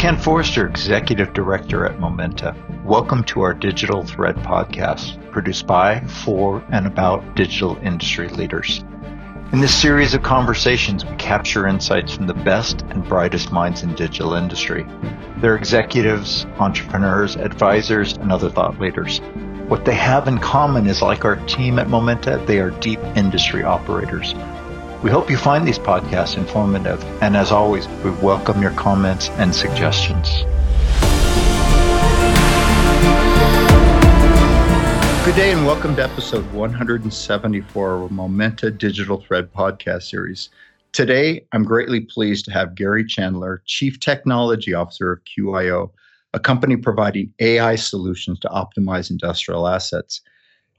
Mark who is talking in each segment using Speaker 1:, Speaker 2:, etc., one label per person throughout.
Speaker 1: Ken Forster, Executive Director at Momenta. Welcome to our Digital Thread podcast, produced by, for, and about digital industry leaders. In this series of conversations, we capture insights from the best and brightest minds in digital industry. They're executives, entrepreneurs, advisors, and other thought leaders. What they have in common is like our team at Momenta, they are deep industry operators we hope you find these podcasts informative, and as always, we welcome your comments and suggestions. Good day, and welcome to episode 174 of Momenta Digital Thread podcast series. Today, I'm greatly pleased to have Gary Chandler, Chief Technology Officer of QIO, a company providing AI solutions to optimize industrial assets.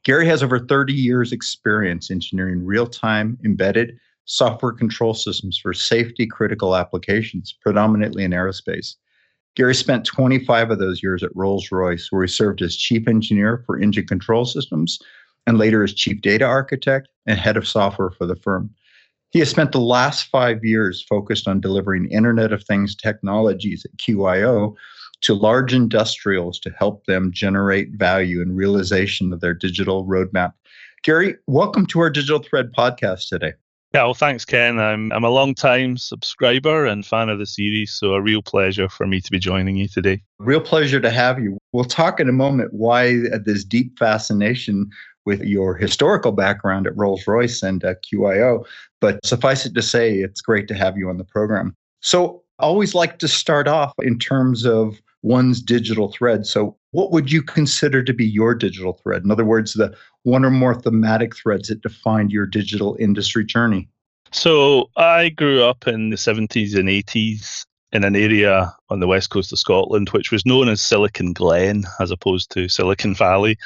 Speaker 1: Gary has over 30 years' experience engineering real time, embedded, software control systems for safety critical applications, predominantly in aerospace. Gary spent 25 of those years at Rolls Royce, where he served as chief engineer for engine control systems and later as chief data architect and head of software for the firm. He has spent the last five years focused on delivering Internet of Things technologies at QIO to large industrials to help them generate value and realization of their digital roadmap. Gary, welcome to our Digital Thread podcast today.
Speaker 2: Yeah, well, thanks, Ken. I'm I'm a long time subscriber and fan of the series, so a real pleasure for me to be joining you today.
Speaker 1: Real pleasure to have you. We'll talk in a moment why this deep fascination with your historical background at Rolls Royce and uh, QIO, but suffice it to say, it's great to have you on the program. So, I always like to start off in terms of one's digital thread. So, what would you consider to be your digital thread? In other words, the one or more thematic threads that defined your digital industry journey?
Speaker 2: So, I grew up in the 70s and 80s in an area on the west coast of Scotland, which was known as Silicon Glen as opposed to Silicon Valley.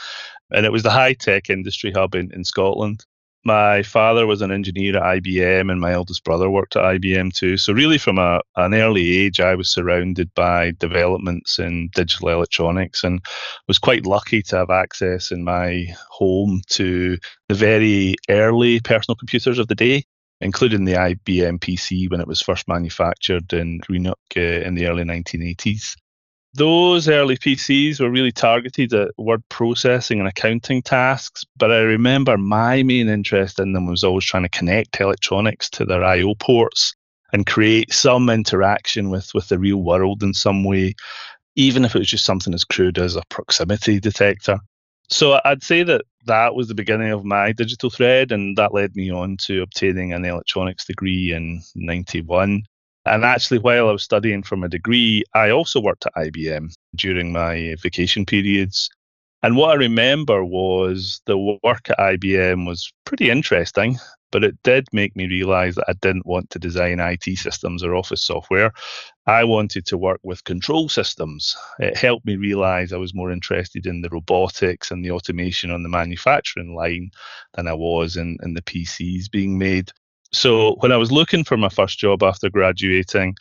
Speaker 2: And it was the high tech industry hub in, in Scotland my father was an engineer at IBM, and my eldest brother worked at IBM too. So, really, from a, an early age, I was surrounded by developments in digital electronics and was quite lucky to have access in my home to the very early personal computers of the day, including the IBM PC when it was first manufactured in Greenock uh, in the early 1980s those early PCs were really targeted at word processing and accounting tasks, but I remember my main interest in them was always trying to connect electronics to their I/O ports and create some interaction with with the real world in some way, even if it was just something as crude as a proximity detector. So I'd say that that was the beginning of my digital thread, and that led me on to obtaining an electronics degree in '91. And actually, while I was studying for my degree, I also worked at IBM during my vacation periods. And what I remember was the work at IBM was pretty interesting, but it did make me realize that I didn't want to design IT systems or office software. I wanted to work with control systems. It helped me realize I was more interested in the robotics and the automation on the manufacturing line than I was in, in the PCs being made. So when I was looking for my first job after graduating,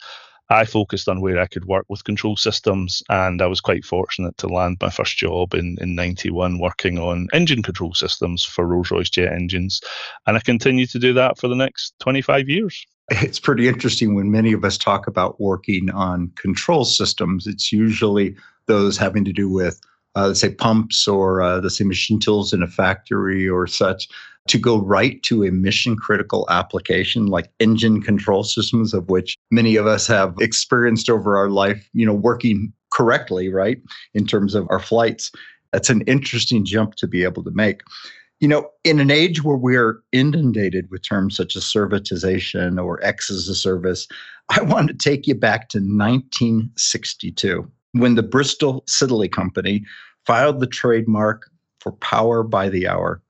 Speaker 2: I focused on where I could work with control systems, and I was quite fortunate to land my first job in, in 91 working on engine control systems for Rolls Royce jet engines. And I continue to do that for the next 25 years.
Speaker 1: It's pretty interesting when many of us talk about working on control systems, it's usually those having to do with, uh, let's say, pumps or, uh, say, machine tools in a factory or such to go right to a mission critical application like engine control systems of which many of us have experienced over our life you know working correctly right in terms of our flights. That's an interesting jump to be able to make. You know in an age where we're inundated with terms such as servitization or x as a service i want to take you back to 1962 when the bristol siddeley company filed the trademark for power by the hour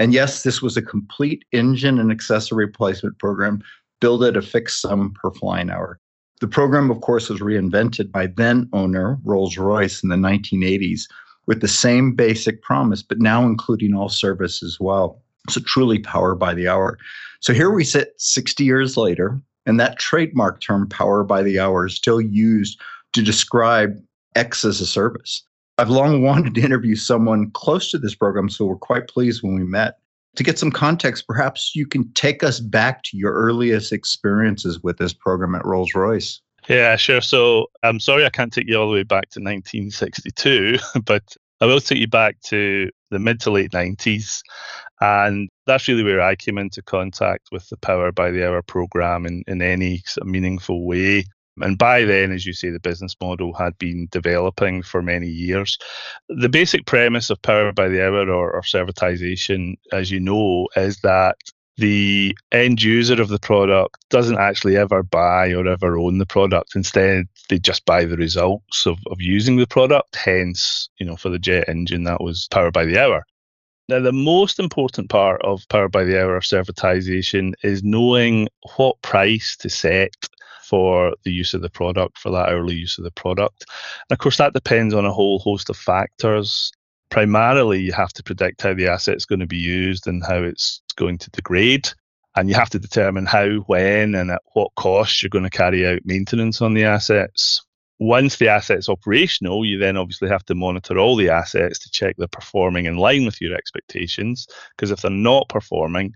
Speaker 1: and yes, this was a complete engine and accessory replacement program billed at a fixed sum per flying hour. The program, of course, was reinvented by then owner Rolls Royce in the 1980s with the same basic promise, but now including all service as well. So truly power by the hour. So here we sit 60 years later, and that trademark term power by the hour is still used to describe X as a service. I've long wanted to interview someone close to this program, so we're quite pleased when we met. To get some context, perhaps you can take us back to your earliest experiences with this program at Rolls Royce.
Speaker 2: Yeah, sure. So I'm sorry I can't take you all the way back to 1962, but I will take you back to the mid to late 90s. And that's really where I came into contact with the Power by the Hour program in, in any sort of meaningful way. And by then, as you say, the business model had been developing for many years. The basic premise of Power by the Hour or, or servitization, as you know, is that the end user of the product doesn't actually ever buy or ever own the product. Instead, they just buy the results of, of using the product. Hence, you know, for the jet engine, that was power by the hour. Now, the most important part of power by the hour or servitization is knowing what price to set for the use of the product, for that hourly use of the product. And of course, that depends on a whole host of factors primarily you have to predict how the asset's going to be used and how it's going to degrade. And you have to determine how, when, and at what cost you're going to carry out maintenance on the assets. Once the asset's operational, you then obviously have to monitor all the assets to check they're performing in line with your expectations. Because if they're not performing,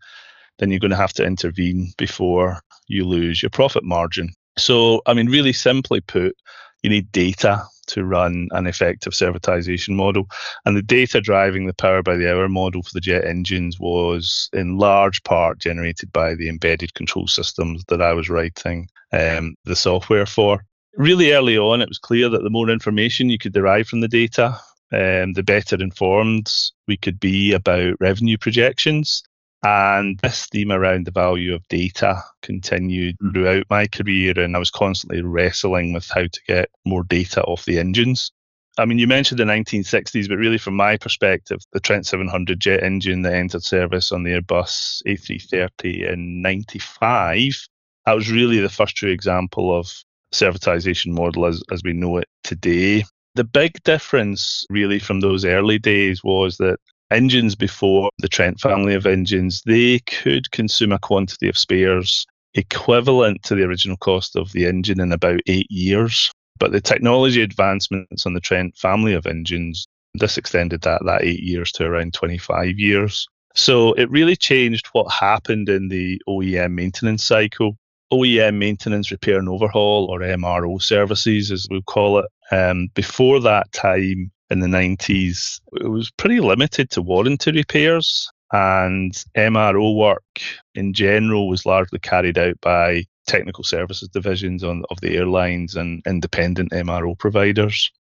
Speaker 2: then you're going to have to intervene before you lose your profit margin. So, I mean, really simply put, you need data to run an effective servitization model. And the data driving the power by the hour model for the jet engines was in large part generated by the embedded control systems that I was writing um, the software for. Really early on, it was clear that the more information you could derive from the data, um, the better informed we could be about revenue projections. And this theme around the value of data continued mm. throughout my career, and I was constantly wrestling with how to get more data off the engines. I mean, you mentioned the 1960s, but really, from my perspective, the Trent 700 jet engine that entered service on the Airbus A330 in 95, that was really the first true example of servitization model as, as we know it today. The big difference, really, from those early days was that engines before the Trent family of engines, they could consume a quantity of spares equivalent to the original cost of the engine in about eight years. But the technology advancements on the Trent family of engines, this extended that, that eight years to around 25 years. So it really changed what happened in the OEM maintenance cycle. OEM maintenance, repair and overhaul, or MRO services, as we'll call it. Um, before that time, in the 90s, it was pretty limited to warranty repairs, and MRO work in general was largely carried out by technical services divisions on, of the airlines and independent MRO providers.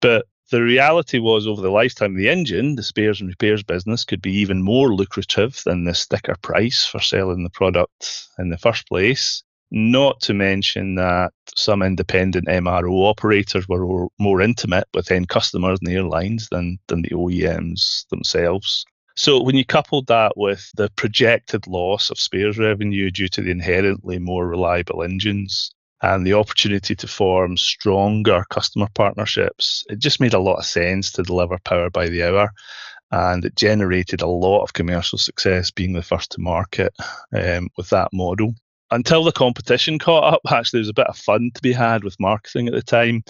Speaker 2: But the reality was, over the lifetime of the engine, the spares and repairs business could be even more lucrative than the sticker price for selling the product in the first place. Not to mention that some independent MRO operators were more intimate with end customers and the airlines than, than the OEMs themselves. So when you coupled that with the projected loss of spares revenue due to the inherently more reliable engines and the opportunity to form stronger customer partnerships, it just made a lot of sense to deliver power by the hour. And it generated a lot of commercial success being the first to market um, with that model until the competition caught up, actually, there was a bit of fun to be had with marketing at the time.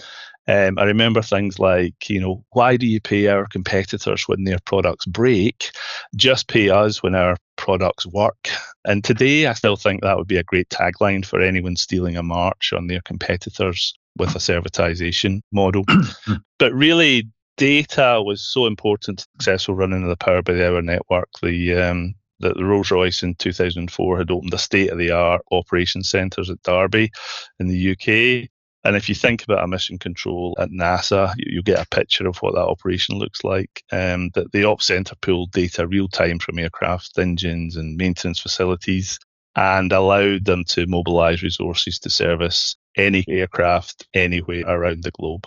Speaker 2: Um, I remember things like, you know, why do you pay our competitors when their products break? Just pay us when our products work. And today, I still think that would be a great tagline for anyone stealing a march on their competitors with a servitization model. but really, data was so important to successful running of the Power by the Hour network. The um, that the Rolls Royce in 2004 had opened a state of the art operations centres at Derby in the UK. And if you think about a mission control at NASA, you, you get a picture of what that operation looks like. Um, that the op centre pulled data real time from aircraft engines and maintenance facilities and allowed them to mobilise resources to service any aircraft anywhere around the globe.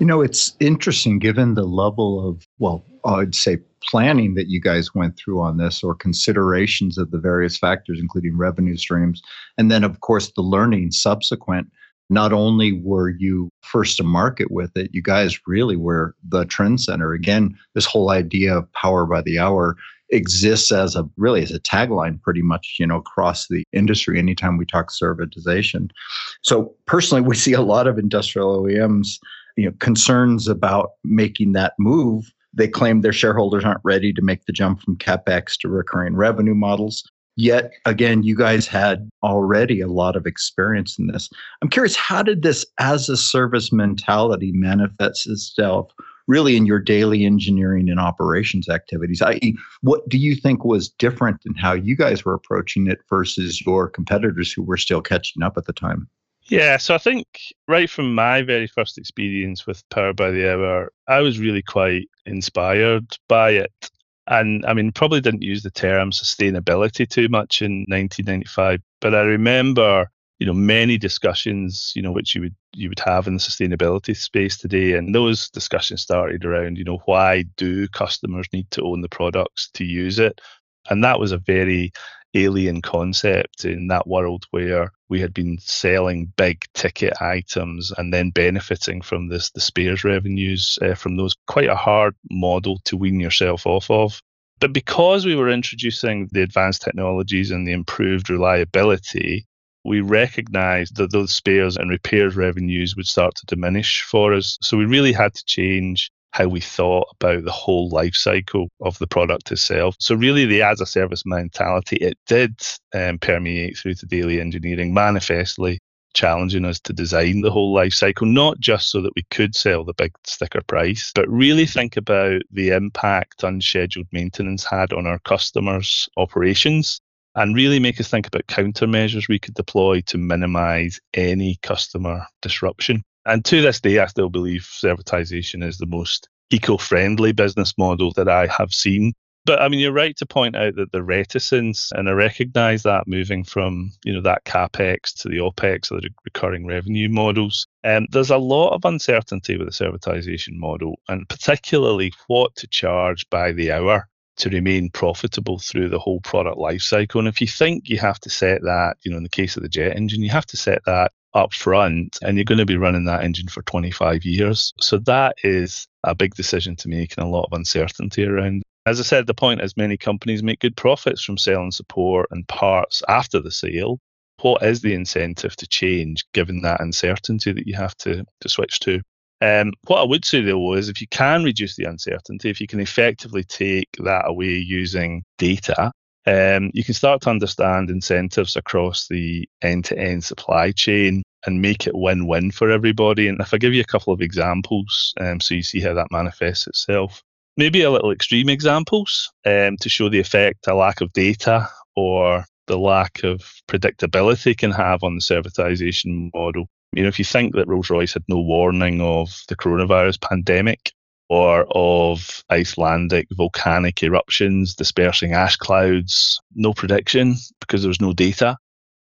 Speaker 1: You know, it's interesting given the level of, well, I'd say planning that you guys went through on this or considerations of the various factors, including revenue streams. And then, of course, the learning subsequent. Not only were you first to market with it, you guys really were the trend center. Again, this whole idea of power by the hour exists as a really as a tagline pretty much you know across the industry anytime we talk servitization so personally we see a lot of industrial oems you know concerns about making that move they claim their shareholders aren't ready to make the jump from capex to recurring revenue models Yet again, you guys had already a lot of experience in this. I'm curious, how did this as a service mentality manifest itself really in your daily engineering and operations activities? I.e., what do you think was different in how you guys were approaching it versus your competitors who were still catching up at the time?
Speaker 2: Yeah, so I think right from my very first experience with Power by the Hour, I was really quite inspired by it. And I mean, probably didn't use the term sustainability too much in 1995, but I remember, you know, many discussions, you know, which you would you would have in the sustainability space today, and those discussions started around, you know, why do customers need to own the products to use it? And that was a very alien concept in that world where we had been selling big ticket items and then benefiting from this the spares revenues uh, from those. Quite a hard model to wean yourself off of. But because we were introducing the advanced technologies and the improved reliability we recognized that those spares and repairs revenues would start to diminish for us. So we really had to change how we thought about the whole life cycle of the product itself. So, really, the as a service mentality, it did um, permeate through to daily engineering, manifestly challenging us to design the whole life cycle, not just so that we could sell the big sticker price, but really think about the impact unscheduled maintenance had on our customers' operations and really make us think about countermeasures we could deploy to minimize any customer disruption. And to this day, I still believe servitization is the most eco friendly business model that I have seen. But I mean, you're right to point out that the reticence, and I recognize that moving from you know that capex to the opex or the recurring revenue models. Um, there's a lot of uncertainty with the servitization model, and particularly what to charge by the hour to remain profitable through the whole product life cycle. And if you think you have to set that, you know, in the case of the jet engine, you have to set that up front and you're going to be running that engine for 25 years. So that is a big decision to make and a lot of uncertainty around. As I said, the point is many companies make good profits from selling support and parts after the sale. What is the incentive to change given that uncertainty that you have to, to switch to? Um, what I would say though is if you can reduce the uncertainty, if you can effectively take that away using data, um, you can start to understand incentives across the end to end supply chain and make it win win for everybody. And if I give you a couple of examples um, so you see how that manifests itself, maybe a little extreme examples um, to show the effect a lack of data or the lack of predictability can have on the servitization model. You know, if you think that Rolls Royce had no warning of the coronavirus pandemic, or of Icelandic volcanic eruptions dispersing ash clouds. No prediction because there's no data.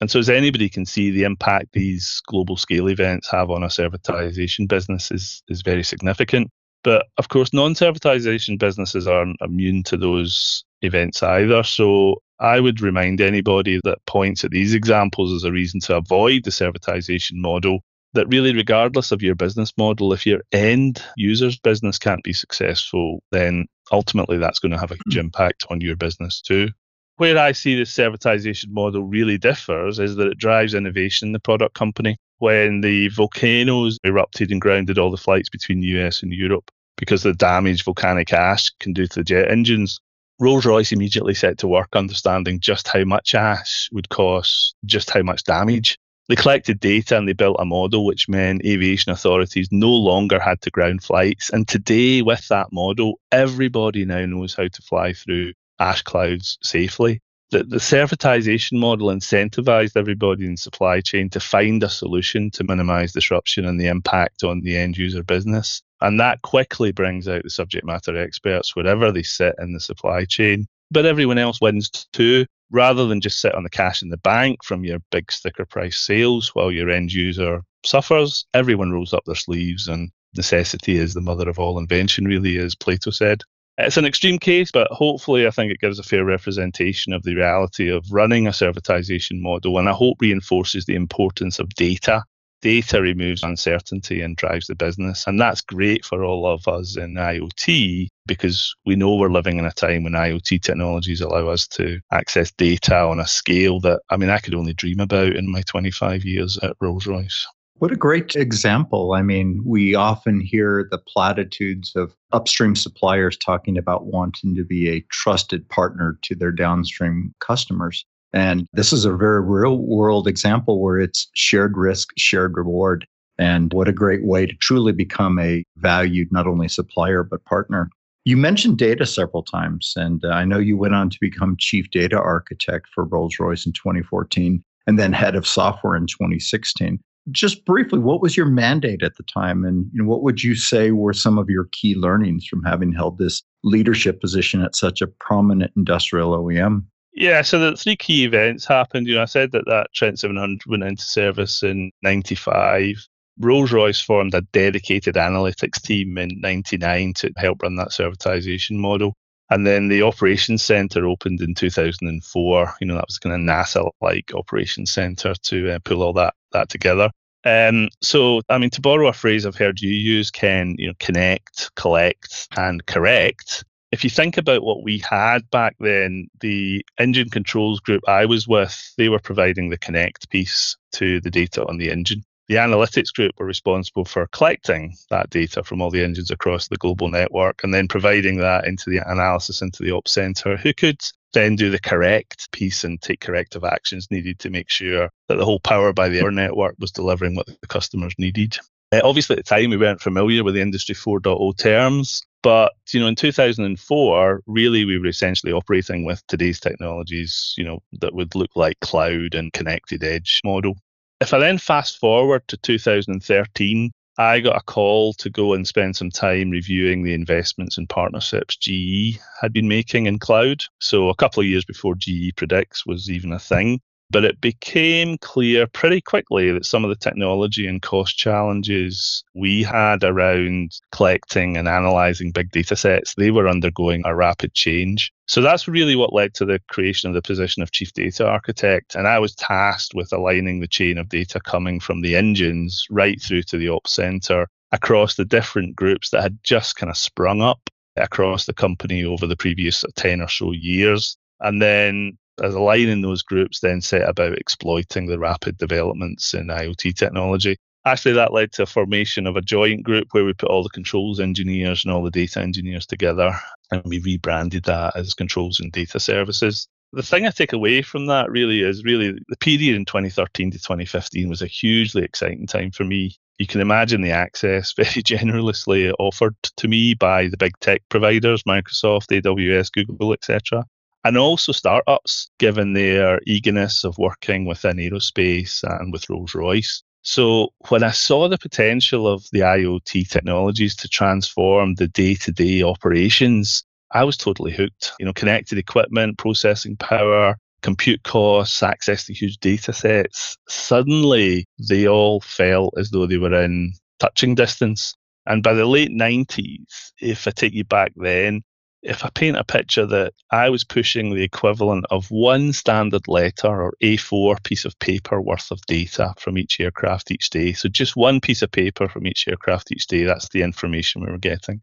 Speaker 2: And so, as anybody can see, the impact these global scale events have on a servitization business is, is very significant. But of course, non servitization businesses aren't immune to those events either. So, I would remind anybody that points at these examples as a reason to avoid the servitization model that really, regardless of your business model, if your end user's business can't be successful, then ultimately that's going to have a huge hmm. impact on your business too. Where I see the servitization model really differs is that it drives innovation in the product company. When the volcanoes erupted and grounded all the flights between the US and Europe because the damage volcanic ash can do to the jet engines, Rolls Royce immediately set to work understanding just how much ash would cause just how much damage they collected data and they built a model which meant aviation authorities no longer had to ground flights. And today, with that model, everybody now knows how to fly through ash clouds safely. The, the servitization model incentivized everybody in supply chain to find a solution to minimize disruption and the impact on the end user business. And that quickly brings out the subject matter experts wherever they sit in the supply chain. But everyone else wins too rather than just sit on the cash in the bank from your big sticker price sales while your end user suffers, everyone rolls up their sleeves and necessity is the mother of all invention, really, as Plato said. It's an extreme case, but hopefully, I think it gives a fair representation of the reality of running a servitization model, and I hope reinforces the importance of data data removes uncertainty and drives the business. And that's great for all of us in IoT because we know we're living in a time when IoT technologies allow us to access data on a scale that, I mean, I could only dream about in my 25 years at Rolls Royce.
Speaker 1: What a great example. I mean, we often hear the platitudes of upstream suppliers talking about wanting to be a trusted partner to their downstream customers. And this is a very real world example where it's shared risk, shared reward. And what a great way to truly become a valued, not only supplier, but partner. You mentioned data several times, and uh, I know you went on to become chief data architect for Rolls Royce in 2014 and then head of software in 2016. Just briefly, what was your mandate at the time? And you know, what would you say were some of your key learnings from having held this leadership position at such a prominent industrial OEM?
Speaker 2: Yeah, so the three key events happened. You know, I said that that Trent 700 went into service in 95. Rolls Royce formed a dedicated analytics team in 99 to help run that servitization model. And then the operations center opened in 2004. You know, that was kind of NASA like operations center to uh, pull all that, that together. Um, so, I mean, to borrow a phrase I've heard you use, Ken, you know, connect, collect, and correct. If you think about what we had back then, the engine controls group I was with, they were providing the connect piece to the data on the engine. The analytics group were responsible for collecting that data from all the engines across the global network and then providing that into the analysis into the ops center, who could then do the correct piece and take corrective actions needed to make sure that the whole power by the network was delivering what the customers needed. Uh, obviously, at the time, we weren't familiar with the Industry 4.0 terms, but you know, in 2004, really, we were essentially operating with today's technologies, you know, that would look like cloud and connected edge model. If I then fast forward to 2013, I got a call to go and spend some time reviewing the investments and partnerships GE had been making in cloud. So, a couple of years before GE Predix was even a thing. But it became clear pretty quickly that some of the technology and cost challenges we had around collecting and analyzing big data sets, they were undergoing a rapid change. So that's really what led to the creation of the position of chief data architect. And I was tasked with aligning the chain of data coming from the engines right through to the ops center across the different groups that had just kind of sprung up across the company over the previous 10 or so years. And then as aligning those groups then set about exploiting the rapid developments in IoT technology. Actually, that led to a formation of a joint group where we put all the controls engineers and all the data engineers together, and we rebranded that as controls and data services. The thing I take away from that really is really the period in 2013 to 2015 was a hugely exciting time for me. You can imagine the access very generously offered to me by the big tech providers, Microsoft, AWS, Google, etc and also startups, given their eagerness of working within aerospace and with Rolls Royce. So when I saw the potential of the IoT technologies to transform the day-to-day operations, I was totally hooked. You know, connected equipment, processing power, compute costs, access to huge data sets. Suddenly they all felt as though they were in touching distance. And by the late 90s, if I take you back then, if I paint a picture that I was pushing the equivalent of one standard letter or A4 piece of paper worth of data from each aircraft each day, so just one piece of paper from each aircraft each day, that's the information we were getting.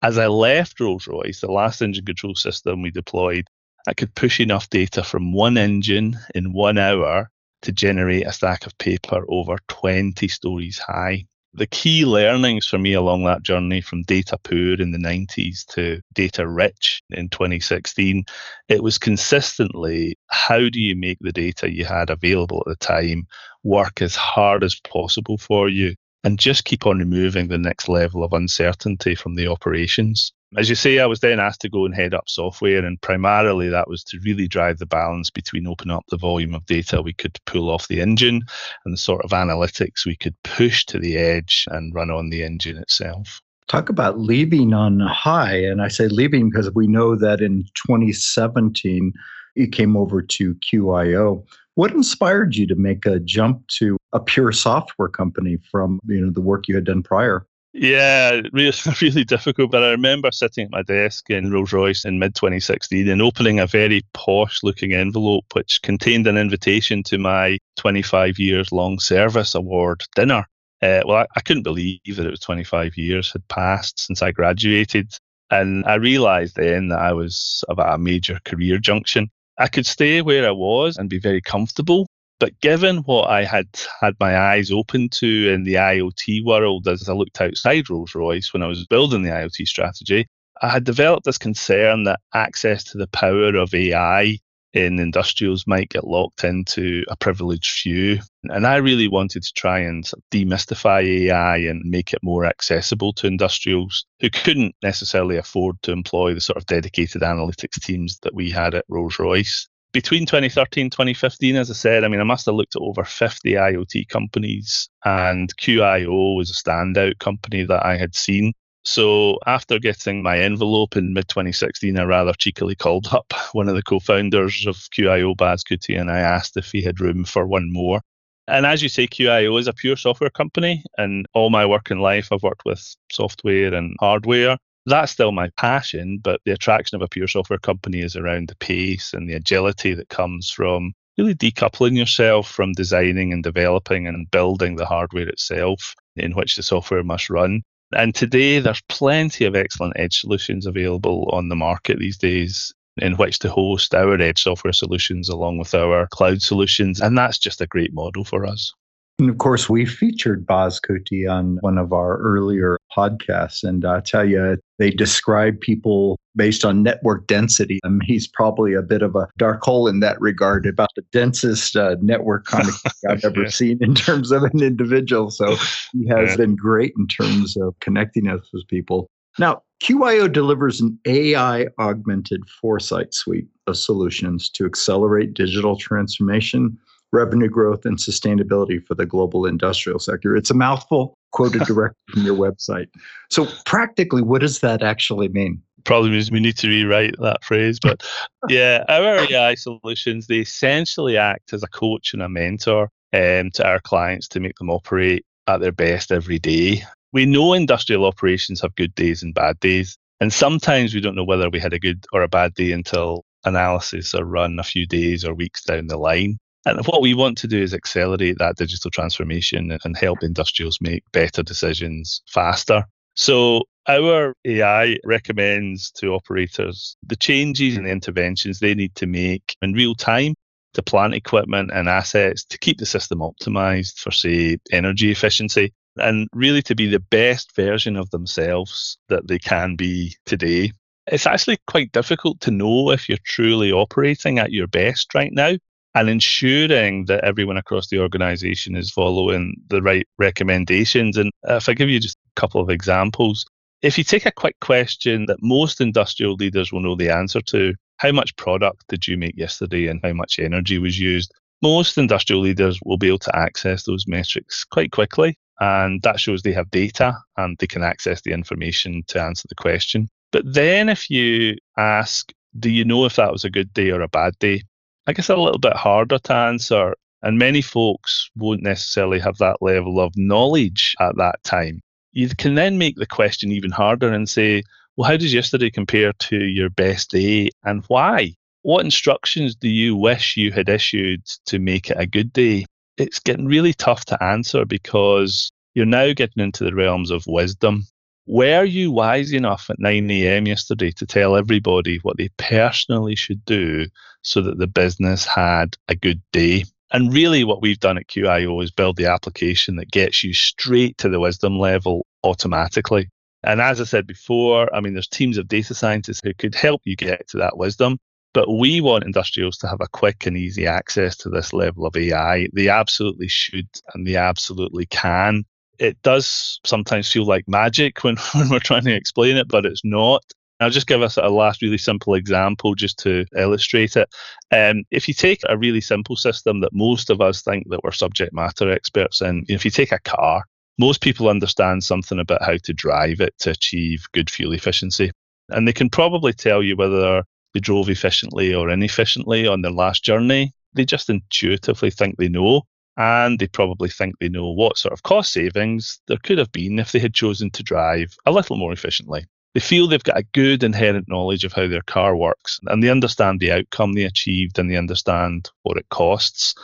Speaker 2: As I left Rolls Royce, the last engine control system we deployed, I could push enough data from one engine in one hour to generate a stack of paper over 20 stories high the key learnings for me along that journey from data poor in the 90s to data rich in 2016 it was consistently how do you make the data you had available at the time work as hard as possible for you and just keep on removing the next level of uncertainty from the operations as you say, I was then asked to go and head up software, and primarily that was to really drive the balance between opening up the volume of data we could pull off the engine and the sort of analytics we could push to the edge and run on the engine itself.
Speaker 1: Talk about leaving on high. And I say leaving because we know that in 2017, you came over to QIO. What inspired you to make a jump to a pure software company from you know the work you had done prior?
Speaker 2: Yeah, really, really difficult. But I remember sitting at my desk in Rolls Royce in mid 2016 and opening a very posh looking envelope which contained an invitation to my 25 years long service award dinner. Uh, well, I, I couldn't believe that it was 25 years had passed since I graduated. And I realized then that I was about a major career junction. I could stay where I was and be very comfortable, but given what I had had my eyes open to in the IoT world as I looked outside Rolls Royce when I was building the IoT strategy, I had developed this concern that access to the power of AI in industrials might get locked into a privileged few. And I really wanted to try and demystify AI and make it more accessible to industrials who couldn't necessarily afford to employ the sort of dedicated analytics teams that we had at Rolls Royce. Between 2013 and 2015, as I said, I mean, I must have looked at over 50 IoT companies, and QIO was a standout company that I had seen. So after getting my envelope in mid 2016, I rather cheekily called up one of the co-founders of QIO, Baz Khuti, and I asked if he had room for one more. And as you say, QIO is a pure software company, and all my work in life, I've worked with software and hardware. That's still my passion, but the attraction of a pure software company is around the pace and the agility that comes from really decoupling yourself from designing and developing and building the hardware itself in which the software must run. And today, there's plenty of excellent edge solutions available on the market these days in which to host our edge software solutions along with our cloud solutions. And that's just a great model for us.
Speaker 1: And of course, we featured Baz Khuti on one of our earlier podcasts. And I tell you, they describe people based on network density. I mean, he's probably a bit of a dark hole in that regard about the densest uh, network connectivity I've ever yeah. seen in terms of an individual. So he has yeah. been great in terms of connecting us with people. Now, QIO delivers an AI augmented foresight suite of solutions to accelerate digital transformation revenue growth and sustainability for the global industrial sector. It's a mouthful quoted directly from your website. So, practically, what does that actually mean?
Speaker 2: Problem is, we need to rewrite that phrase. But yeah, our AI solutions, they essentially act as a coach and a mentor um, to our clients to make them operate at their best every day. We know industrial operations have good days and bad days. And sometimes we don't know whether we had a good or a bad day until analysis are run a few days or weeks down the line. And what we want to do is accelerate that digital transformation and help industrials make better decisions faster. So our AI recommends to operators the changes and the interventions they need to make in real time to plant equipment and assets to keep the system optimized for, say, energy efficiency and really to be the best version of themselves that they can be today. It's actually quite difficult to know if you're truly operating at your best right now and ensuring that everyone across the organization is following the right recommendations. And if I give you just a couple of examples, if you take a quick question that most industrial leaders will know the answer to, how much product did you make yesterday and how much energy was used? Most industrial leaders will be able to access those metrics quite quickly. And that shows they have data and they can access the information to answer the question. But then if you ask, do you know if that was a good day or a bad day? I guess a little bit harder to answer. And many folks won't necessarily have that level of knowledge at that time. You can then make the question even harder and say, well, how does yesterday compare to your best day and why? What instructions do you wish you had issued to make it a good day? It's getting really tough to answer because you're now getting into the realms of wisdom. Were you wise enough at 9 a.m. yesterday to tell everybody what they personally should do so that the business had a good day? And really, what we've done at QIO is build the application that gets you straight to the wisdom level automatically. And as I said before, I mean, there's teams of data scientists who could help you get to that wisdom. But we want industrials to have a quick and easy access to this level of AI. They absolutely should and they absolutely can it does sometimes feel like magic when, when we're trying to explain it, but it's not. I'll just give us a last really simple example just to illustrate it. Um, if you take a really simple system that most of us think that we're subject matter experts in, if you take a car, most people understand something about how to drive it to achieve good fuel efficiency. And they can probably tell you whether they drove efficiently or inefficiently on their last journey. They just intuitively think they know and they probably think they know what sort of cost savings there could have been if they had chosen to drive a little more efficiently. They feel they've got a good inherent knowledge of how their car works and they understand the outcome they achieved and they understand what it costs.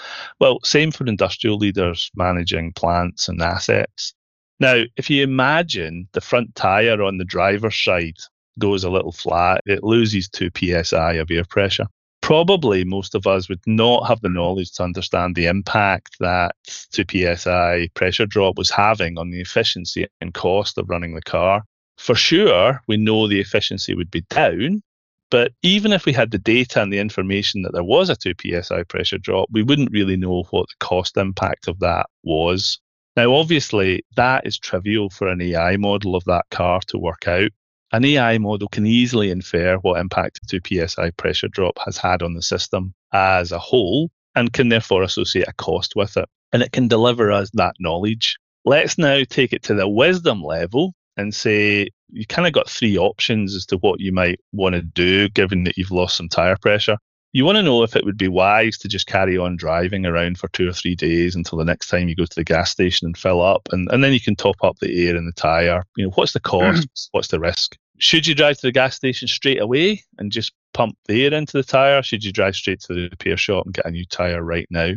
Speaker 2: Well, same for industrial leaders managing plants and assets. Now, if you imagine the front tyre on the driver's side goes a little flat, it loses 2 psi of air pressure probably most of us would not have the knowledge to understand the impact that 2 psi pressure drop was having on the efficiency and cost of running the car. For sure, we know the efficiency would be down, But even if we had the data and the information that there was a 2 psi pressure drop, we wouldn't really know what the cost impact of that was. Now, obviously, that is trivial for an AI model of that car to work out. An AI model can easily infer what impact a 2 psi pressure drop has had on the system as a whole and can therefore associate a cost with it. And it can deliver us that knowledge. Let's now take it to the wisdom level and say you kind of got three options as to what you might want to do given that you've lost some tire pressure you want to know if it would be wise to just carry on driving around for two or three days until the next time you go to the gas station and fill up and, and then you can top up the air in the tire you know what's the cost? What's the risk? Should you drive to the gas station straight away and just pump the air into the tire should you drive straight to the repair shop and get a new tire right now?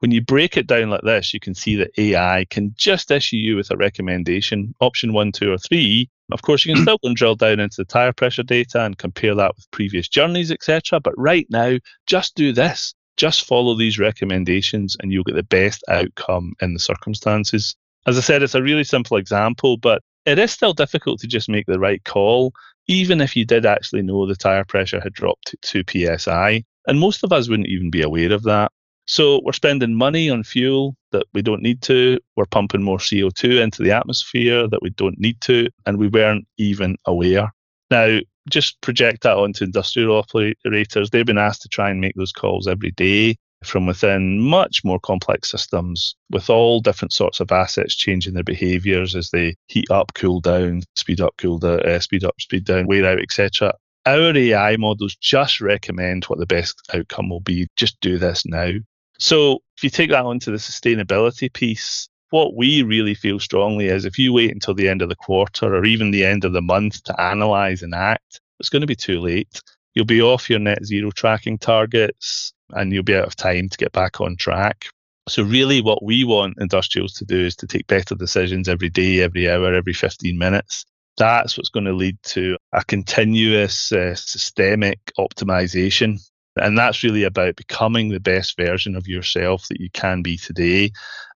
Speaker 2: When you break it down like this, you can see that AI can just issue you with a recommendation, option one, two, or three. Of course, you can still go and drill down into the tire pressure data and compare that with previous journeys, etc. But right now, just do this. Just follow these recommendations and you'll get the best outcome in the circumstances. As I said, it's a really simple example, but it is still difficult to just make the right call, even if you did actually know the tire pressure had dropped to 2 psi. And most of us wouldn't even be aware of that. So we're spending money on fuel that we don't need to. We're pumping more CO2 into the atmosphere that we don't need to, and we weren't even aware. Now, just project that onto industrial operators. They've been asked to try and make those calls every day from within much more complex systems with all different sorts of assets changing their behaviors as they heat up, cool down, speed up, cool down, uh, speed up, speed down, wear out, etc. Our AI models just recommend what the best outcome will be. Just do this now. So if you take that onto the sustainability piece, what we really feel strongly is if you wait until the end of the quarter or even the end of the month to analyze and act, it's going to be too late. You'll be off your net zero tracking targets and you'll be out of time to get back on track. So, really, what we want industrials to do is to take better decisions every day, every hour, every 15 minutes. That's what's going to lead to a continuous uh, systemic optimization and that's really about becoming the best version of yourself that you can be today,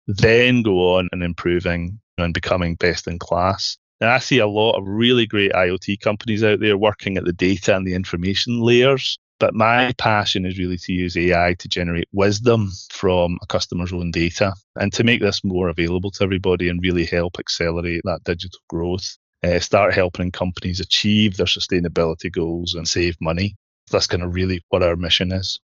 Speaker 2: then go on and improving and becoming best in class. And I see a lot of really great IoT companies out there working at the data and the information layers. But my passion is really to use AI to generate wisdom from a customer's own data and to make this more available to everybody and really help accelerate that digital growth. Uh, start helping companies achieve their sustainability goals and save money that's kind of really what our mission is.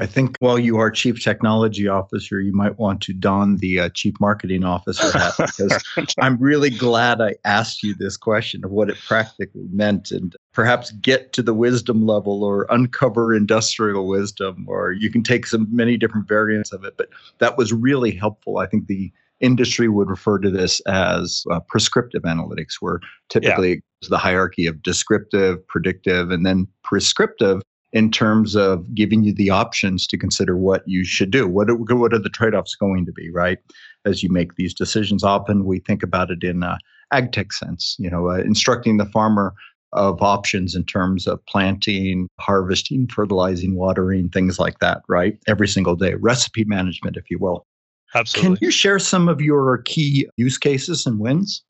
Speaker 1: I think while you are chief technology officer, you might want to don the uh, chief marketing officer hat because I'm really glad I asked you this question of what it practically meant and perhaps get to the wisdom level or uncover industrial wisdom, or you can take some many different variants of it. But that was really helpful. I think the industry would refer to this as uh, prescriptive analytics, where typically yeah. The hierarchy of descriptive, predictive, and then prescriptive in terms of giving you the options to consider what you should do. What are, what are the trade offs going to be, right? As you make these decisions, often we think about it in a ag tech sense, you know, uh, instructing the farmer of options in terms of planting, harvesting, fertilizing, watering, things like that, right? Every single day, recipe management, if you will.
Speaker 2: Absolutely.
Speaker 1: Can you share some of your key use cases and wins?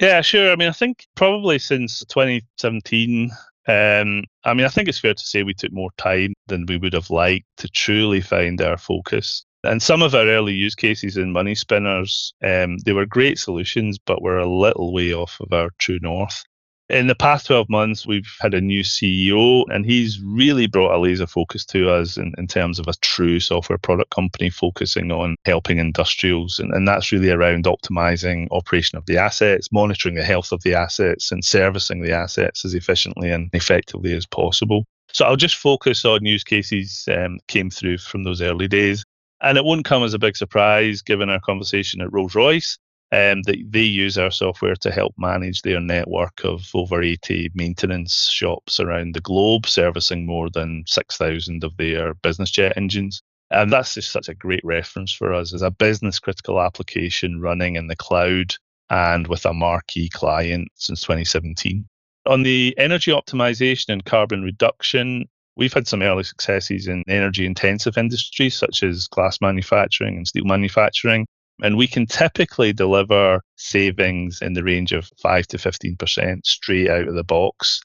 Speaker 2: Yeah, sure. I mean, I think probably since 2017, um, I mean, I think it's fair to say we took more time than we would have liked to truly find our focus. And some of our early use cases in Money Spinners, um, they were great solutions, but were a little way off of our true north in the past 12 months, we've had a new CEO, and he's really brought a laser focus to us in, in terms of a true software product company focusing on helping industrials. And, and that's really around optimizing operation of the assets, monitoring the health of the assets, and servicing the assets as efficiently and effectively as possible. So I'll just focus on use cases um, came through from those early days. And it won't come as a big surprise given our conversation at Rolls Royce um, that they use our software to help manage their network of over 80 maintenance shops around the globe, servicing more than 6,000 of their business jet engines. And that's just such a great reference for us as a business critical application running in the cloud and with a marquee client since 2017. On the energy optimization and carbon reduction, we've had some early successes in energy intensive industries such as glass manufacturing and steel manufacturing. And we can typically deliver savings in the range of 5 to 15% straight out of the box.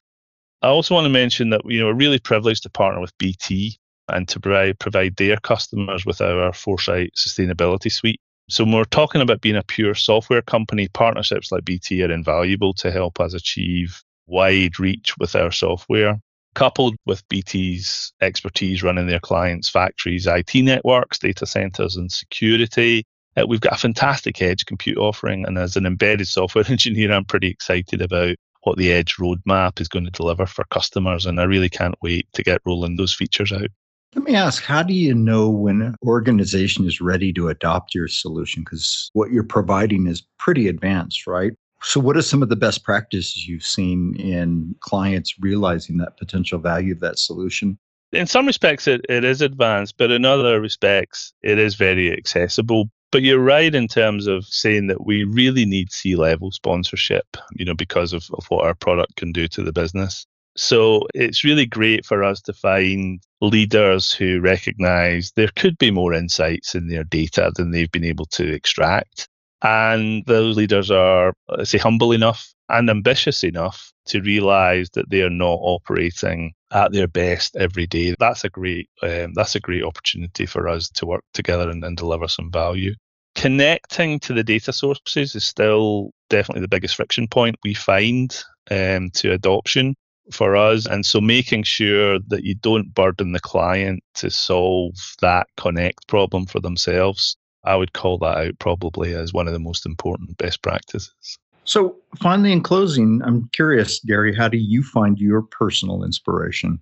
Speaker 2: I also want to mention that you know we're really privileged to partner with BT and to provide, provide their customers with our Foresight sustainability suite. So when we're talking about being a pure software company, partnerships like BT are invaluable to help us achieve wide reach with our software. Coupled with BT's expertise running their clients' factories, IT networks, data centers, and security, uh, we've got a fantastic edge compute offering. And as an embedded software engineer, I'm pretty excited about what the edge roadmap is going to deliver for customers. And I really can't wait to get rolling those features out.
Speaker 1: Let me ask, how do you know when an organization is ready to adopt your solution? Because what you're providing is pretty advanced, right? So, what are some of the best practices you've seen in clients realizing that potential value of that solution?
Speaker 2: In some respects, it, it is advanced, but in other respects, it is very accessible. But you're right in terms of saying that we really need C level sponsorship, you know, because of, of what our product can do to the business. So it's really great for us to find leaders who recognize there could be more insights in their data than they've been able to extract. And those leaders are, let's say, humble enough and ambitious enough to realize that they are not operating at their best every day. That's a great, um, that's a great opportunity for us to work together and, and deliver some value. Connecting to the data sources is still definitely the biggest friction point we find um, to adoption for us. And so making sure that you don't burden the client to solve that connect problem for themselves, I would call that out probably as one of the most important best practices.
Speaker 1: So, finally, in closing, I'm curious, Gary, how do you find your personal inspiration?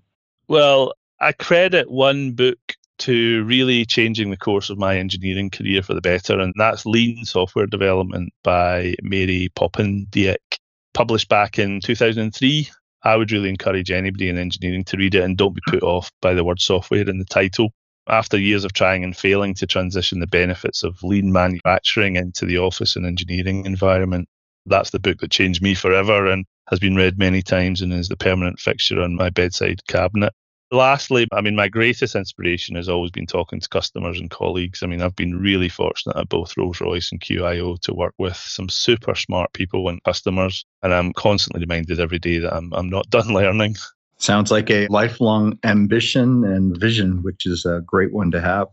Speaker 2: Well, I credit one book to really changing the course of my engineering career for the better, and that's Lean Software Development by Mary Poppendieck, published back in 2003. I would really encourage anybody in engineering to read it and don't be put off by the word software in the title. After years of trying and failing to transition the benefits of lean manufacturing into the office and engineering environment, that's the book that changed me forever and has been read many times and is the permanent fixture on my bedside cabinet. Lastly, I mean, my greatest inspiration has always been talking to customers and colleagues. I mean, I've been really fortunate at both Rolls Royce and QIO to work with some super smart people and customers. And I'm constantly reminded every day that I'm, I'm not done learning.
Speaker 1: Sounds like a lifelong ambition and vision, which is a great one to have.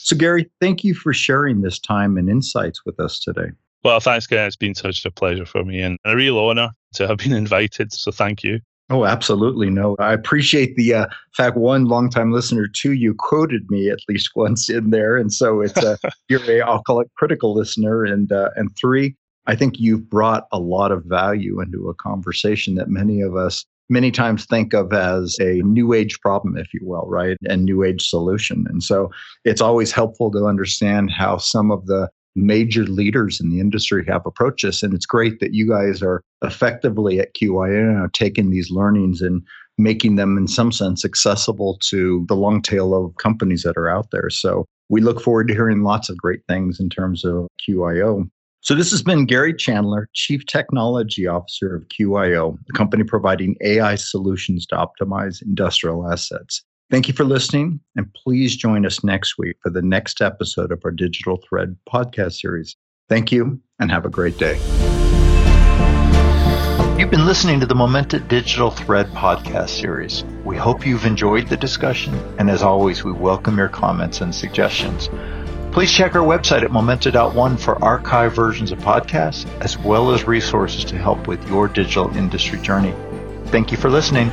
Speaker 1: So, Gary, thank you for sharing this time and insights with us today.
Speaker 2: Well, thanks, Gary. It's been such a pleasure for me and a real honor to have been invited. So, thank you.
Speaker 1: Oh, absolutely. No, I appreciate the uh, fact one longtime listener, two, you quoted me at least once in there. And so it's a, you're a, I'll call it critical listener. And, uh, and three, I think you've brought a lot of value into a conversation that many of us many times think of as a new age problem, if you will, right? And new age solution. And so it's always helpful to understand how some of the major leaders in the industry have approached this. And it's great that you guys are effectively at QIO taking these learnings and making them in some sense accessible to the long tail of companies that are out there. So we look forward to hearing lots of great things in terms of QIO. So this has been Gary Chandler, Chief Technology Officer of QIO, the company providing AI solutions to optimize industrial assets. Thank you for listening, and please join us next week for the next episode of our Digital Thread podcast series. Thank you, and have a great day. You've been listening to the Momenta Digital Thread podcast series. We hope you've enjoyed the discussion, and as always, we welcome your comments and suggestions. Please check our website at momenta.one for archive versions of podcasts, as well as resources to help with your digital industry journey. Thank you for listening.